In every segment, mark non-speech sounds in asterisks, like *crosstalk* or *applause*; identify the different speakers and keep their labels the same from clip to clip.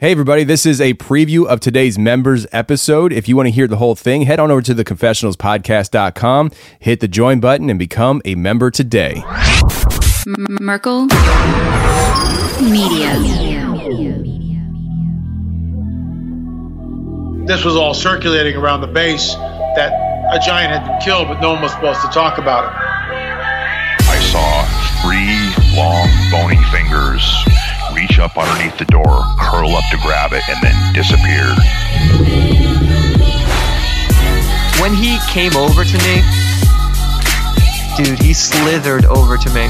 Speaker 1: Hey, everybody, this is a preview of today's members episode. If you want to hear the whole thing, head on over to theconfessionalspodcast.com, hit the join button, and become a member today.
Speaker 2: Merkel Media.
Speaker 3: This was all circulating around the base that a giant had been killed, but no one was supposed to talk about it.
Speaker 4: I saw three long, bony fingers reach up underneath the door, curl up to grab it, and then disappear.
Speaker 5: When he came over to me, dude, he slithered over to me.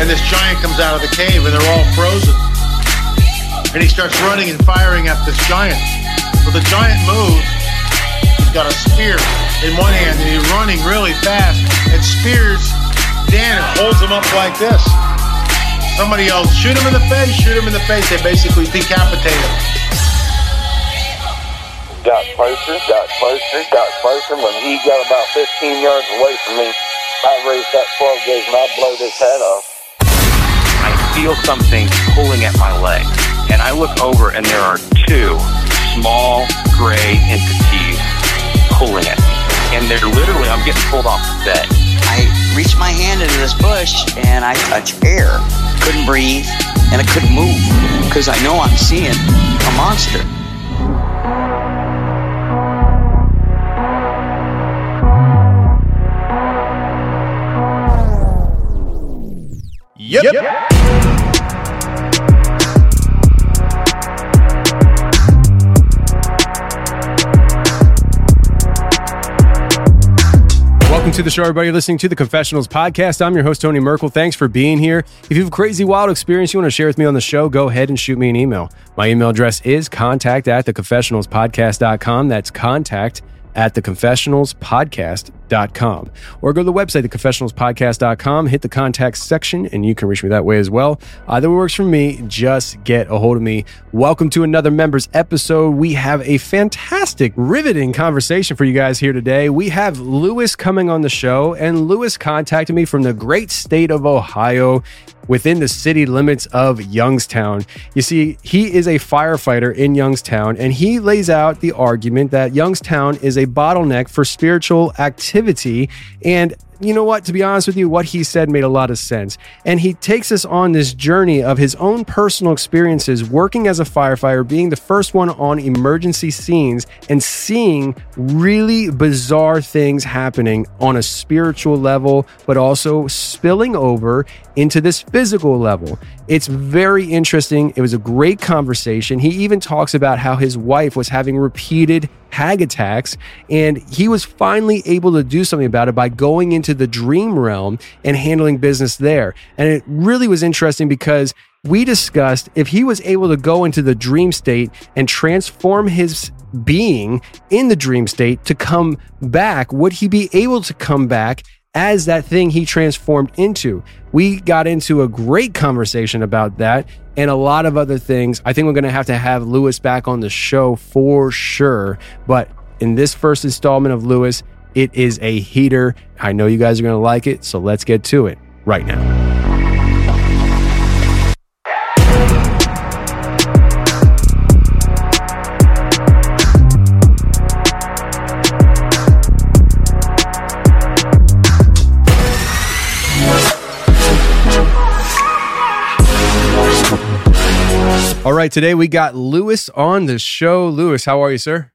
Speaker 3: And this giant comes out of the cave, and they're all frozen. And he starts running and firing at this giant. Well, the giant moves. He's got a spear in one hand, and he's running really fast and spears Dan and holds him up like this. Somebody else, shoot him in the face, shoot him in the face. They basically decapitate him.
Speaker 6: got closer, got closer, got closer. When he got about 15 yards away from me, I raised that 12 gauge and I blowed his head off.
Speaker 7: I feel something pulling at my leg. And I look over and there are two small gray entities pulling at me. And they're literally, I'm getting pulled off the bed.
Speaker 8: I reached my hand into this bush and I touched air. Couldn't breathe and I couldn't move because I know I'm seeing a monster.
Speaker 1: Yep. Welcome to the show, everybody. Listening to the Confessionals podcast. I'm your host, Tony Merkel. Thanks for being here. If you have a crazy, wild experience you want to share with me on the show, go ahead and shoot me an email. My email address is contact at theconfessionalspodcast.com. That's contact at theconfessionalspodcast.com. Or go to the website, theconfessionalspodcast.com, hit the contact section, and you can reach me that way as well. Either works for me. Just get a hold of me. Welcome to another members episode. We have a fantastic, riveting conversation for you guys here today. We have Louis coming on the show, and Louis contacted me from the great state of Ohio within the city limits of Youngstown. You see, he is a firefighter in Youngstown, and he lays out the argument that Youngstown is a bottleneck for spiritual activity. And you know what? To be honest with you, what he said made a lot of sense. And he takes us on this journey of his own personal experiences working as a firefighter, being the first one on emergency scenes, and seeing really bizarre things happening on a spiritual level, but also spilling over into this physical level. It's very interesting. It was a great conversation. He even talks about how his wife was having repeated hag attacks, and he was finally able to do something about it by going into the dream realm and handling business there. And it really was interesting because we discussed if he was able to go into the dream state and transform his being in the dream state to come back, would he be able to come back as that thing he transformed into. We got into a great conversation about that and a lot of other things. I think we're going to have to have Louis back on the show for sure. But in this first installment of Louis, it is a heater. I know you guys are going to like it. So let's get to it right now. All right, today we got Louis on the show. Louis, how are you, sir?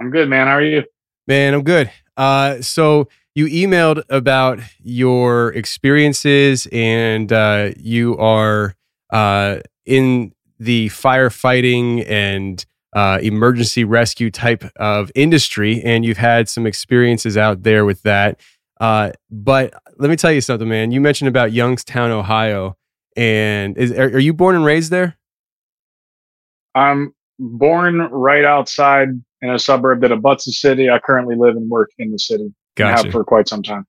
Speaker 9: I'm good, man. How are you?
Speaker 1: Man, I'm good. Uh, so you emailed about your experiences, and uh, you are uh, in the firefighting and uh, emergency rescue type of industry, and you've had some experiences out there with that. Uh, but let me tell you something, man. You mentioned about Youngstown, Ohio, and is are, are you born and raised there?
Speaker 9: I'm born right outside in a suburb that abuts the city. I currently live and work in the city.
Speaker 1: Gotcha.
Speaker 9: Have for quite some time.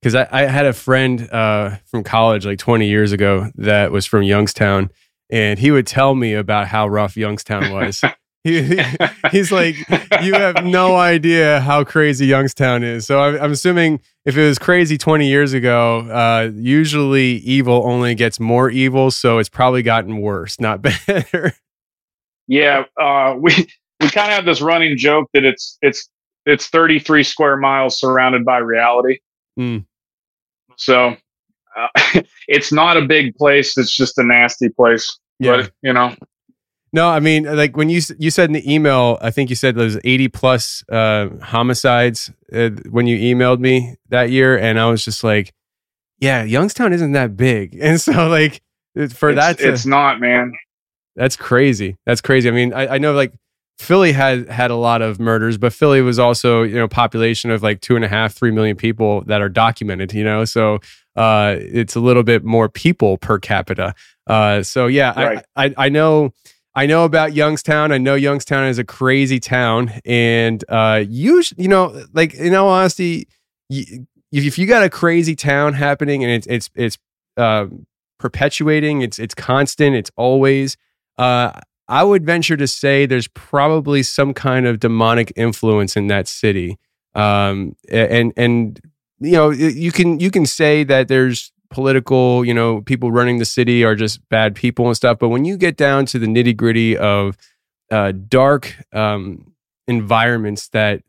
Speaker 1: because I, I had a friend uh, from college like 20 years ago that was from Youngstown, and he would tell me about how rough Youngstown was. *laughs* He, he's like, you have no idea how crazy Youngstown is. So I'm, I'm assuming if it was crazy 20 years ago, uh, usually evil only gets more evil. So it's probably gotten worse, not *laughs* better.
Speaker 9: Yeah, uh, we we kind of have this running joke that it's it's it's 33 square miles surrounded by reality.
Speaker 1: Mm.
Speaker 9: So uh, *laughs* it's not a big place. It's just a nasty place.
Speaker 1: Yeah.
Speaker 9: But you know,
Speaker 1: No, I mean, like when you you said in the email, I think you said there's 80 plus uh, homicides uh, when you emailed me that year, and I was just like, yeah, Youngstown isn't that big, *laughs* and so like for
Speaker 9: it's,
Speaker 1: that, to,
Speaker 9: it's not, man.
Speaker 1: that's crazy. That's crazy. I mean, I, I know like Philly had had a lot of murders, but Philly was also you know population of like two and a half, three million people that are documented. You know, so uh, it's a little bit more people per capita. Uh, so yeah,
Speaker 9: Right.
Speaker 1: I, I I know. I know about Youngstown. I know Youngstown is a crazy town, and uh, you you know, like in all honesty, you, if you got a crazy town happening and it's it's it's uh, perpetuating, it's it's constant, it's always. Uh, I would venture to say there's probably some kind of demonic influence in that city, um, and and you know you can you can say that there's political, you know, people running the city are just bad people and stuff. But when you get down to the nitty gritty of uh, dark um, environments that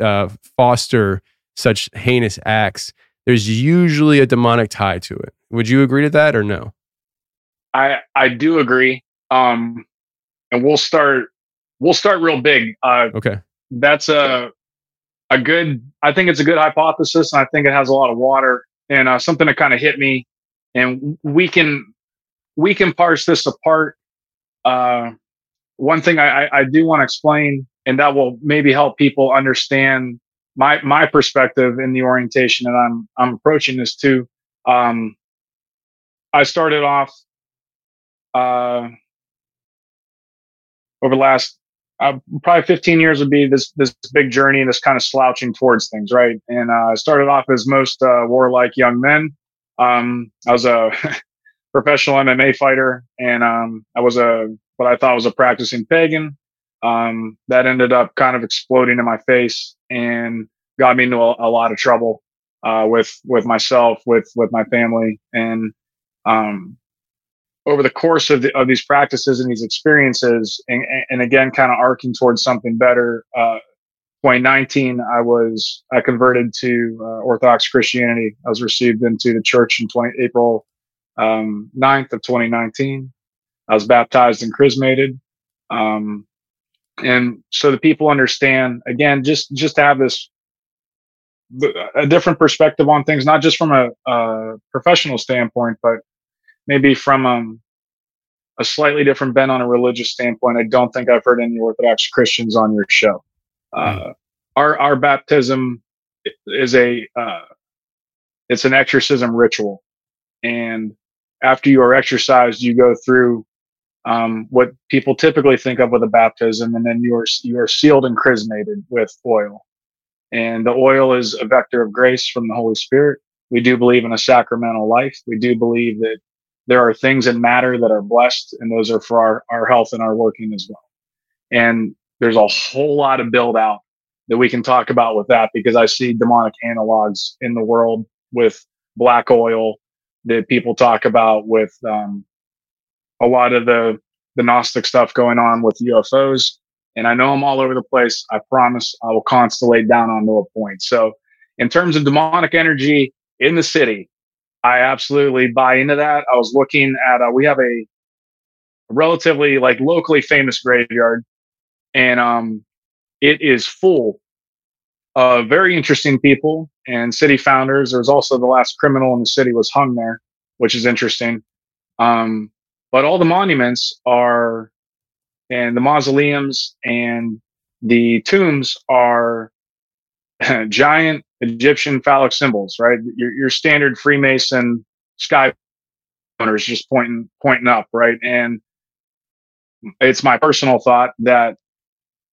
Speaker 1: uh, foster such heinous acts, there's usually a demonic tie to it. Would you agree to that or no?
Speaker 9: I I do agree. Um, and we'll start we'll start real big. Uh,
Speaker 1: Okay.
Speaker 9: that's a a good. I think it's a good hypothesis, and I think it has a lot of water and uh, something that kind of hit me. And we can we can parse this apart. Uh, one thing I, I, I do want to explain, and that will maybe help people understand my my perspective in the orientation, and I'm I'm approaching this too. Um, I started off uh, over the last uh, probably 15 years would be this this big journey, and this kind of slouching towards things, right? And uh, I started off as most uh, warlike young men. Um, I was a *laughs* professional MMA fighter, and um, I was a what I thought was a practicing pagan. Um, that ended up kind of exploding in my face and got me into a, a lot of trouble uh, with with myself, with with my family, and um, over the course of, the, of these practices and these experiences, and, and again, kind of arcing towards something better. Uh, 2019, I was I converted to uh, Orthodox Christianity. I was received into the church in 20 April um, 9th of 2019. I was baptized and chrismated. Um, and so the people understand again, just just to have this a different perspective on things, not just from a, a professional standpoint, but maybe from um, a slightly different bent on a religious standpoint. I don't think I've heard any Orthodox Christians on your show. Uh, our our baptism is a uh, it's an exorcism ritual, and after you are exorcised, you go through um, what people typically think of with a baptism, and then you are you are sealed and chrismated with oil, and the oil is a vector of grace from the Holy Spirit. We do believe in a sacramental life. We do believe that there are things that matter that are blessed, and those are for our, our health and our working as well. And there's a whole lot of build out that we can talk about with that because I see demonic analogs in the world with black oil that people talk about with um, a lot of the the Gnostic stuff going on with UFOs. And I know I'm all over the place. I promise I will constellate down onto a point. So, in terms of demonic energy in the city, I absolutely buy into that. I was looking at uh, we have a relatively like locally famous graveyard, and um, it is full of very interesting people and city founders. There's also the last criminal in the city was hung there, which is interesting. Um, but all the monuments are, and the mausoleums and the tombs are *laughs* giant Egyptian phallic symbols, right? Your, your standard Freemason sky owners just pointing pointing up, right? And it's my personal thought that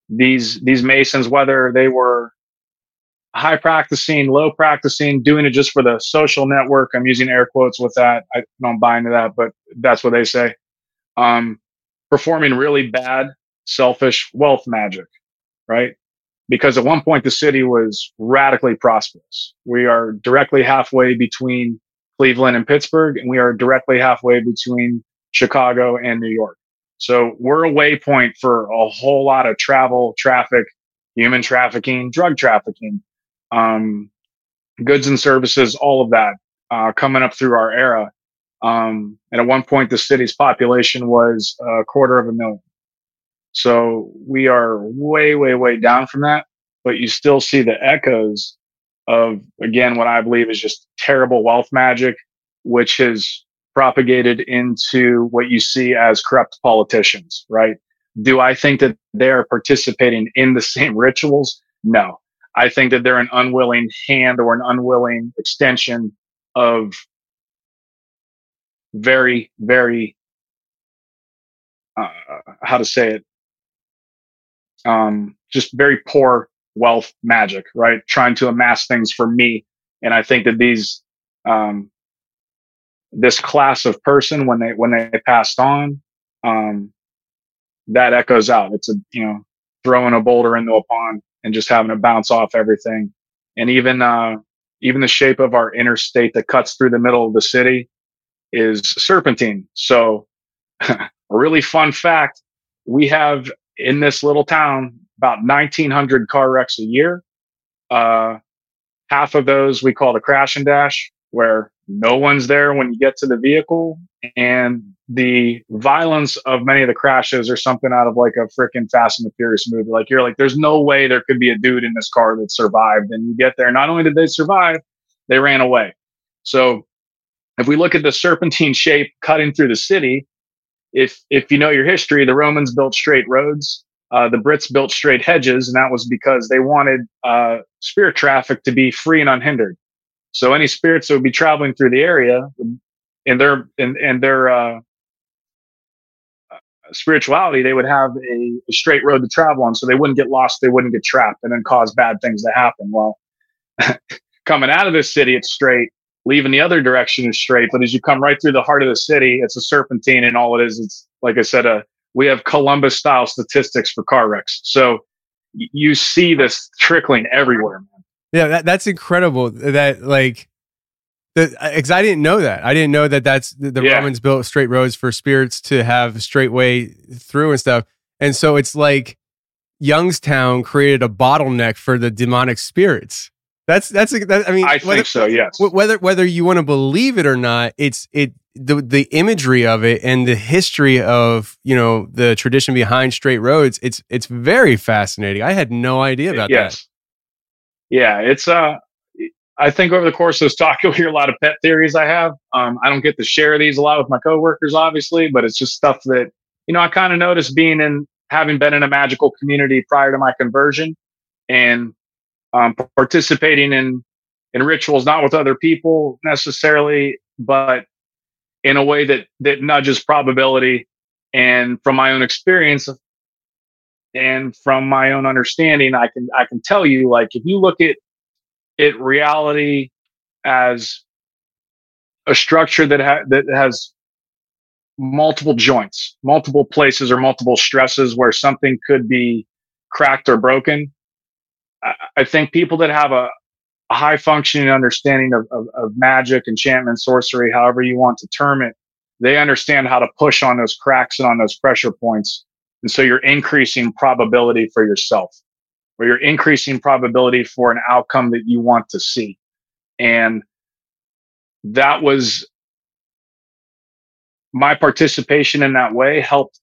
Speaker 9: these these masons, whether they were high practicing, low practicing, doing it just for the social network, I'm using air quotes with that. I don't buy into that, but that's what they say. Um, performing really bad selfish wealth magic, right? Because at one point the city was radically prosperous. We are directly halfway between Cleveland and Pittsburgh, and we are directly halfway between Chicago and New York. So we're a waypoint for a whole lot of travel, traffic, human trafficking, drug trafficking, um, goods and services, all of that uh, coming up through our era. Um, and at one point, the city's population was a quarter of a million. So we are way, way, way down from that. But you still see the echoes of, again, what I believe is just terrible wealth magic, which has propagated into what you see as corrupt politicians, right? Do I think that they are participating in the *laughs* same rituals? No. I think that they're an unwilling hand or an unwilling extension of very, very, uh, how to say it, um, just very poor wealth magic, right? Trying to amass things for me. And I think that these, um, this class of person, when they, when they passed on, um, that echoes out. It's a, you know, throwing a boulder into a pond and just having to bounce off everything. And even, uh, even the shape of our interstate that cuts through the middle of the city is serpentine. So *laughs* a really fun fact, we have in this little town about 1900 car wrecks a year. Uh, half of those we call the crash and dash where no one's there when you get to the vehicle and the violence of many of the crashes are something out of like a freaking Fast and the Furious movie. Like you're like, there's no way there could be a dude in this car that survived. And you get there, not only did they survive, they ran away. So if we look at the serpentine shape cutting through the city, if if you know your history, the Romans built straight roads. Uh, the Brits built straight hedges, and that was because they wanted uh, spirit traffic to be free and unhindered. So any spirits that would be traveling through the area, in their in, in their uh, spirituality, they would have a, a, straight road to travel on, so they wouldn't get lost, they wouldn't get trapped, and then cause bad things to happen. Well, *laughs* coming out of this city, it's straight. Leaving the other direction is straight, but as you come right through the heart of the city, it's a serpentine, and all it is, it's like I said, uh, we have Columbus style statistics for car wrecks. So you see this trickling everywhere, man.
Speaker 1: Yeah, that, that's incredible. That like because I didn't know that. I didn't know that that's the, the yeah. Romans built straight roads for spirits to have a straight way through and stuff. And so it's like Youngstown created a bottleneck for the demonic spirits. That's that's that, I mean
Speaker 9: I whether, think so. Yes.
Speaker 1: Whether whether you want to believe it or not, it's it the the imagery of it and the history of you know the tradition behind straight roads. It's it's very fascinating. I had no idea about yes. that.
Speaker 9: Yeah, it's uh I think over the course of this talk, *laughs* you'll hear a lot of pet theories I have. Um, I don't get to share these a lot with my coworkers, obviously, but it's just stuff that, you know, I kind of noticed being in, having been in a magical community prior to my conversion and um, participating in, in rituals, not with other people necessarily, but in a way that, that nudges probability. And from my own experience and from my own understanding, I can, I can tell you, like, if you look at it reality as a structure that ha- that has multiple joints, multiple places or multiple stresses where something could be cracked or broken. I, think people that have a, a high functioning understanding of, of, of magic, enchantment, sorcery, however you want to term it, they understand how to push on those cracks and on those pressure points. And so you're increasing probability for yourself or you're increasing probability for an outcome that you want to see. And that was my participation in that way helped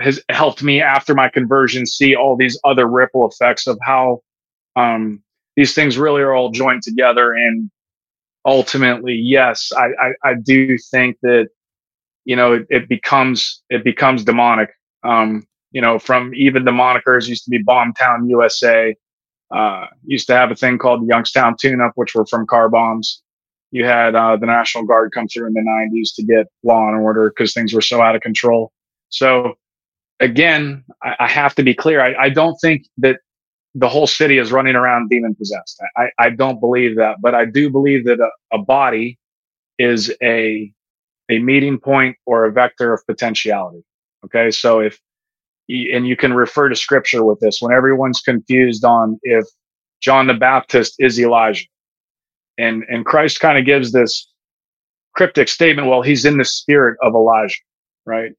Speaker 9: has helped me after my conversion see all these other ripple effects of how um, these things really are all joined together and ultimately yes I, I, I do think that you know it, it becomes it becomes demonic um, you know, from even the monikers used to be Bombtown USA. Uh, used to have a thing called the Youngstown Tune Up, which were from car bombs. You had uh, the National Guard come through in the 90s to get law and order because things were so out of control. So, again, I, I have to be clear. I, I, don't think that the whole city is running around demon possessed. I, I don't believe that, but I do believe that a, a body is a a meeting point or a vector of potentiality. Okay, so if and you can refer to scripture with this when everyone's confused on if John the Baptist is Elijah. And and Christ kind of gives this cryptic statement, well, he's in the spirit of Elijah, right?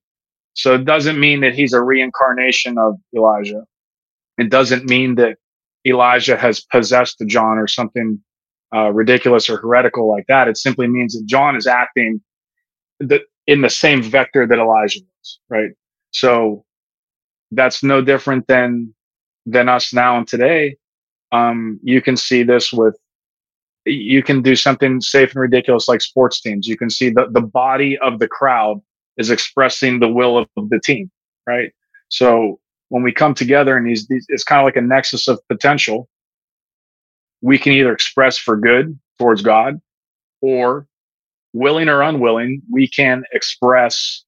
Speaker 9: So it doesn't mean that he's a reincarnation of Elijah. It doesn't mean that Elijah has possessed John or something uh, ridiculous or heretical like that. It simply means that John is acting the, in the same vector that Elijah was, right? So that's no different than than us now and today. Um, you can see this with you can do something safe and ridiculous like sports teams. You can see the, the body of the crowd is expressing the will of the team, right? So when we come together and these, these it's kind of like a nexus of potential, we can either express for good towards God or willing or unwilling, we can express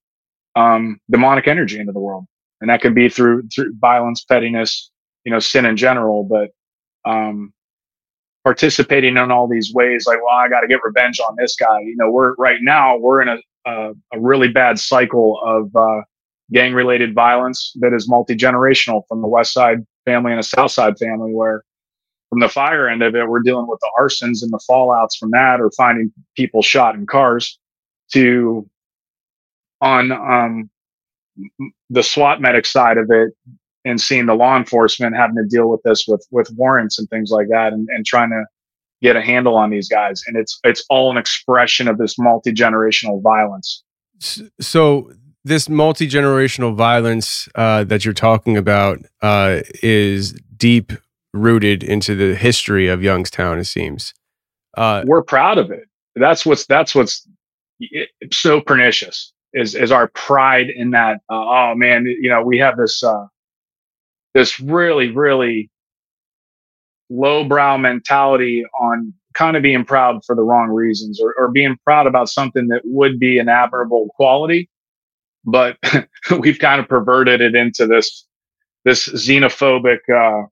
Speaker 9: um, demonic energy into the world. And that can be through, through violence, pettiness, you know, sin in general, but um, participating in all these ways like well i got to get revenge on this guy you know we're right now we're in a, a, really bad cycle of uh, gang related violence that is multi-generational from the west side family and a south side family where from the fire end of it we're dealing with the arsons and the fallouts from that or finding people shot in cars to on um, the swat medic side of it and seeing the law enforcement having to deal with this with with warrants and things like that and, and trying to get a handle on these guys and it's it's all an expression of this multi-generational violence.
Speaker 1: So this multi-generational violence uh, that you're talking about uh, is deep rooted into the history of youngstown it seems.
Speaker 9: Uh, we're proud of it. That's what's that's what's so pernicious is is our pride in that uh, oh man you know we have this uh, this really, really lowbrow mentality on kind of being proud for the wrong reasons or, or being proud about something that would be an admirable quality. But *laughs* we've kind of perverted it into this, this xenophobic, uh,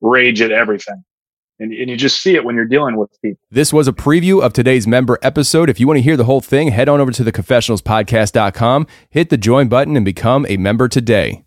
Speaker 9: rage at everything. And, and, you just see it when you're dealing with people.
Speaker 1: This was a preview of today's member episode. If you want to hear the whole thing, head on over to theconfessionalspodcast.com, hit the join button, and become a member today.